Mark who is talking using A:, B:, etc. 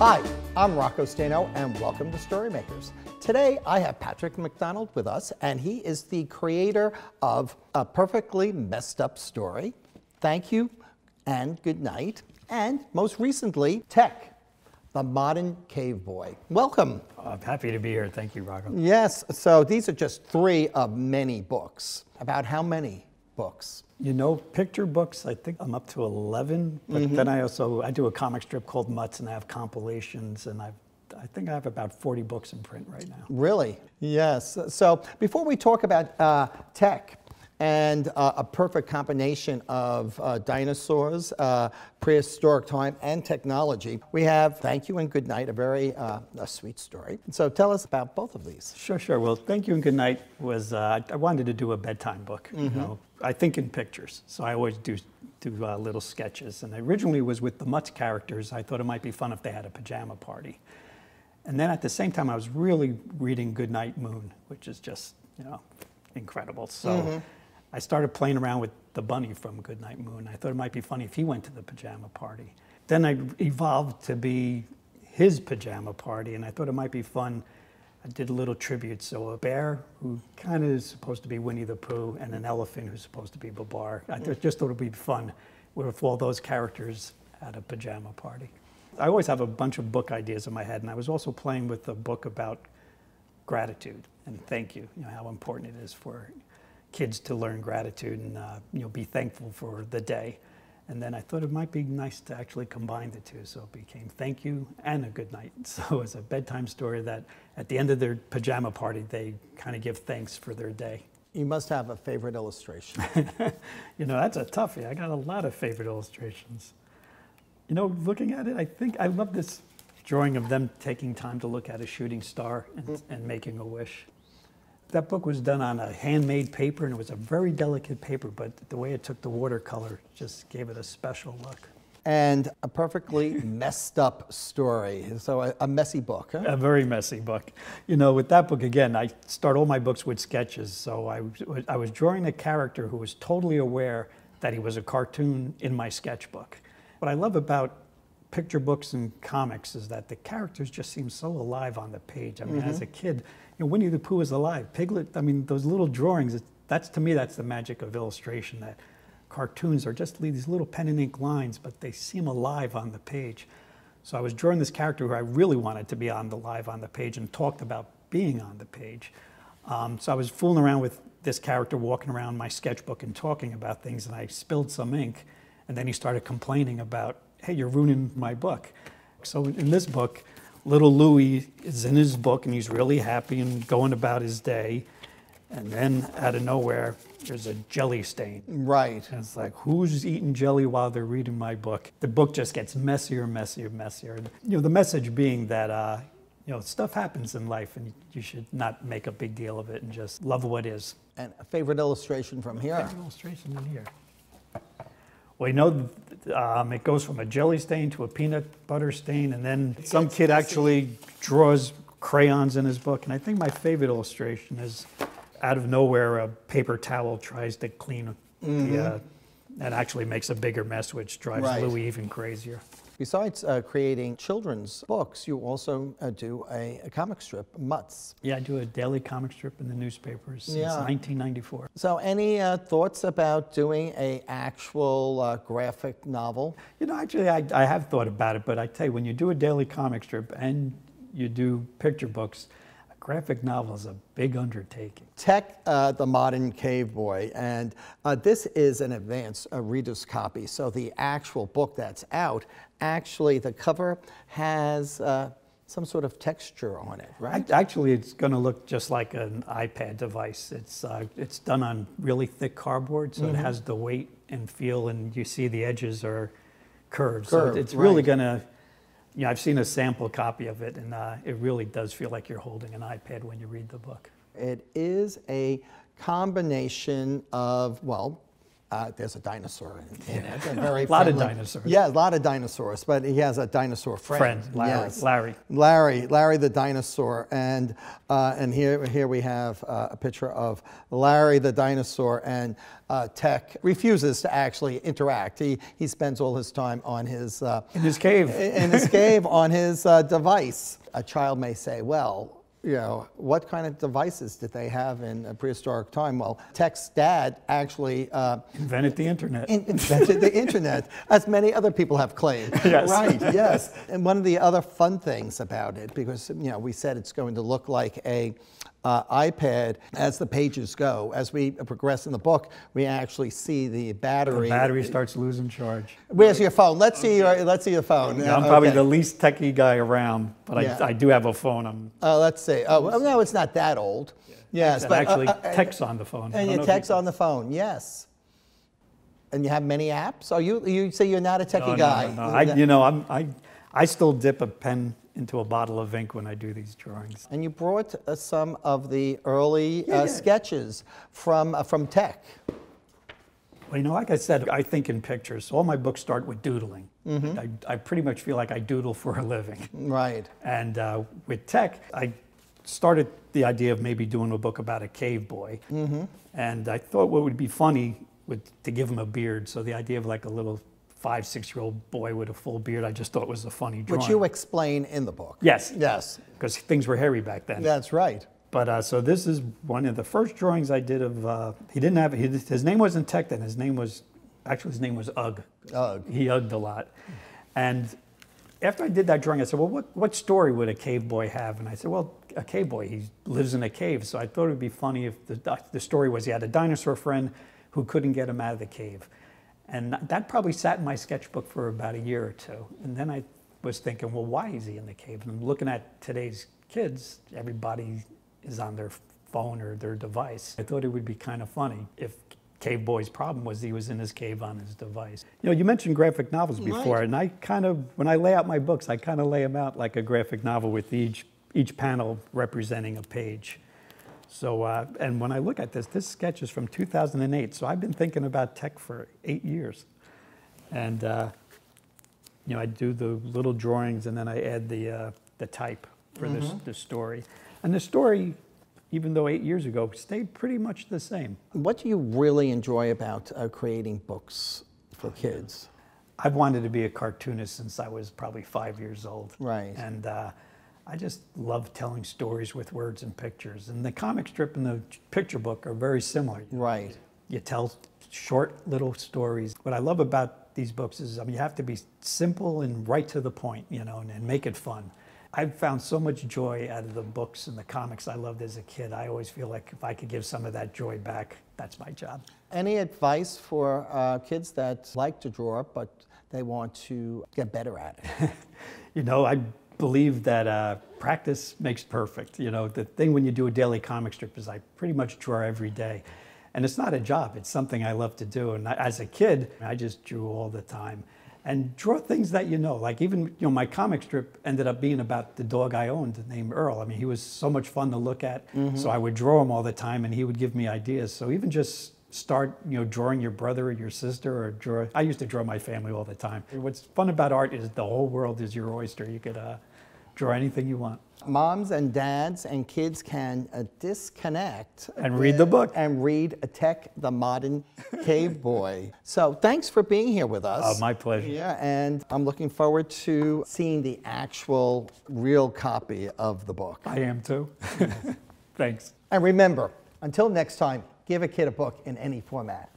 A: Hi, I'm Rocco Staino, and welcome to Storymakers. Today I have Patrick McDonnell with us, and he is the creator of A Perfectly Messed Up Story. Thank you and good night. And most recently, Tek, the Modern Cave Boy. Welcome.
B: I'm happy to be here. Thank you, Rocco.
A: Yes, so these are just three of many books. About how many books?
B: You know, picture books, I think I'm up to 11, but then I also, I do a comic strip called Mutts and I have compilations and I've, I think I have about 40 books in print right now.
A: Really? Yes. So before we talk about uh, Tek and uh, a perfect combination of uh, dinosaurs, uh, prehistoric time, and technology, we have Thank You and Good Night, a very uh, a sweet story. So tell us about both of these.
B: Sure, sure. Well, Thank You and Good Night was, uh, I wanted to do a bedtime book. You know, I think in pictures, so I always do, do uh, little sketches. And originally was with the Mutts characters. I thought it might be fun if they had a pajama party. And then at the same time, I was really reading Goodnight Moon, which is just, you know, incredible. So I started playing around with the bunny from Goodnight Moon. I thought it might be funny if he went to the pajama party. Then I evolved to be his pajama party, and I thought it might be fun. I did a little tribute. So a bear who kind of is supposed to be Winnie the Pooh, and an elephant who's supposed to be Babar. I just thought it would be fun with all those characters at a pajama party. I always have a bunch of book ideas in my head, and I was also playing with a book about gratitude and thank you. You know how important it is for kids to learn gratitude and uh, you know be thankful for the day. And then I thought it might be nice to actually combine the two, so it became thank you and a good night. So it's a bedtime story that at the end of their pajama party, they kind of give thanks for their day.
A: You must have a favorite illustration.
B: You know, that's a toughie. I got a lot of favorite illustrations. You know, looking at it, I think I love this drawing of them taking time to look at a shooting star and, mm. and making a wish. That book was done on a handmade paper, and it was a very delicate paper, but the way it took the watercolor just gave it a special look.
A: and a perfectly messed up story. So a, a messy book. Huh?
B: A very messy book. You know, with that book, again, I start all my books with sketches. So I, I was drawing a character who was totally aware that he was a cartoon in my sketchbook. What I love about picture books and comics is that the characters just seem so alive on the page. I mean, as a kid, you know, Winnie the Pooh is alive. Piglet, I mean, those little drawings, that's to me, that's the magic of illustration, that cartoons are just these little pen and ink lines, but they seem alive on the page. So I was drawing this character who I really wanted to be on the live on the page and talked about being on the page. Um, so I was fooling around with this character, walking around my sketchbook and talking about things, and I spilled some ink, and then he started complaining about, "Hey, you're ruining my book." So in this book, little Louie is in his book, and he's really happy and going about his day, and then out of nowhere, there's a jelly stain.
A: Right.
B: And it's like, who's eating jelly while they're reading my book? The book just gets messier, messier, messier. You know, the message being that, uh, you know, stuff happens in life and you should not make a big deal of it and just love what is.
A: And a favorite illustration from here.
B: Favorite illustration in here. Well, you know, um, it goes from a jelly stain to a peanut butter stain, and then some kid actually draws crayons in his book. And I think my favorite illustration is out of nowhere, a paper towel tries to clean the, uh, and actually makes a bigger mess, which drives
A: Right.
B: Louie even crazier.
A: Besides uh, creating children's books, you also uh, do a, a comic strip, Mutts.
B: Yeah, I do a daily comic strip in the newspapers since
A: Yeah.
B: 1994.
A: So, any uh, thoughts about doing a actual uh, graphic novel?
B: You know, actually, I, I have thought about it, but I tell you, when you do a daily comic strip and you do picture books, a graphic novel is a big undertaking.
A: Tek, uh, the modern cave boy, and uh, this is an advanced uh, reader's copy. So the actual book that's out, actually, the cover has uh, some sort of texture on it, right?
B: Actually, it's going to look just like an iPad device. It's uh, it's done on really thick cardboard, so it has the weight and feel, and you see the edges are curved. so
A: Curved,
B: it's really going to. You know, I've seen a sample copy of it, and uh, it really does feel like you're holding an iPad when you read the book.
A: It is a combination of, well, Uh, there's a dinosaur in, in it. A very
B: Lot of dinosaurs.
A: Yeah, a lot of dinosaurs, but he has a dinosaur friend.
B: Friend, Larry.
A: Yes.
B: Larry.
A: Larry, Larry the dinosaur, and uh, and here here we have uh, a picture of Larry the dinosaur, and uh, Tek refuses to actually interact. He he spends all his time on his uh,
B: In his cave.
A: in his cave on his uh, device. A child may say, well. You know, what kind of devices did they have in a prehistoric time? Well, Tek's dad actually uh,
B: Invented the internet.
A: in- invented the internet, as many other people have claimed.
B: Yes.
A: Right, yes. And one of the other fun things about it, because you know, we said it's going to look like a uh, iPad as the pages go. As we progress in the book, we actually see the battery.
B: the battery starts losing charge.
A: Where's your phone? Let's see your. Let's see your phone.
B: I'm probably
A: Okay.
B: the least techie guy around, but
A: Yeah.
B: I, I do have a phone. I'm
A: Uh, let's see. Oh, well, no, it's not that old. Yes,
B: that
A: but
B: actually
A: uh, uh,
B: text on the phone.
A: And you
B: know if you
A: text on the phone. Yes. And you have many apps. Oh, you you say you're not a techie
B: No, no,
A: guy.
B: no, no. I, you know, I'm, I, I still dip a pen into a bottle of ink when I do these drawings.
A: And you brought uh, some of the early uh, sketches from, uh, from Tek.
B: Well, you know, like I said, I think in pictures. All my books start with doodling.
A: Mm-hmm.
B: I, I pretty much feel like I doodle for a living.
A: Right.
B: And uh, with Tek, I started the idea of maybe doing a book about a cave boy.
A: Mm-hmm.
B: And I thought what would be funny would to give him a beard. So the idea of like a little five, six year old boy with a full beard, I just thought was a funny drawing.
A: Which you explain in the book.
B: yes,
A: Yes.
B: because things were hairy back then.
A: That's right.
B: But uh, so this is one of the first drawings I did of. Uh, he didn't have he, his name wasn't Tek then. His name was actually his name was Ugg.
A: Ugg.
B: He ugged a lot, and after I did that drawing, I said, "Well, what what story would a cave boy have?" And I said, "Well, a cave boy. He lives in a cave." So I thought it would be funny if the the story was he had a dinosaur friend who couldn't get him out of the cave, and that probably sat in my sketchbook for about a year or two. And then I was thinking, well, why is he in the cave? And looking at today's kids, everybody is on their phone or their device. I thought it would be kind of funny if Cave Boy's problem was he was in his cave on his device. You know, you mentioned graphic novels before,
A: Right.
B: and I kind of, when I lay out my books, I kind of lay them out like a graphic novel with each each panel representing a page. So, uh, and when I look at this, this sketch is from 2008. So I've been thinking about Tek for eight years, and uh, you know, I do the little drawings and then I add the uh, the type for this this story, and the story, even though eight years ago, stayed pretty much the same.
A: What do you really enjoy about uh, creating books for kids?
B: I've wanted to be a cartoonist since I was probably five years old.
A: Right.
B: And uh, I just love telling stories with words and pictures. And the comic strip and the picture book are very similar.
A: Right.
B: You tell short little stories. What I love about these books is I mean, you have to be simple and right to the point, you know, and, and make it fun. I've found so much joy out of the books and the comics I loved as a kid. I always feel like if I could give some of that joy back, that's my job.
A: Any advice for uh, kids that like to draw but they want to get better at it?
B: You know, I believe that uh, practice makes perfect. You know, the thing when you do a daily comic strip is I pretty much draw every day. And it's not a job, it's something I love to do. And I, as a kid, I just drew all the time. And draw things that you know. Like even, you know, my comic strip ended up being about the dog I owned named Earl. I mean, he was so much fun to look at. So I would draw him all the time and he would give me ideas. So even just start, you know, drawing your brother or your sister or draw. I used to draw my family all the time. What's fun about art is the whole world is your oyster. You could uh, draw anything you want.
A: Moms and dads and kids can uh, disconnect
B: And read the book.
A: and read Tek the Modern Cave Boy. So thanks for being here with us.
B: Uh, my pleasure.
A: Yeah, and I'm looking forward to seeing the actual real copy of the book.
B: I am too. Thanks.
A: And remember, until next time, give a kid a book in any format.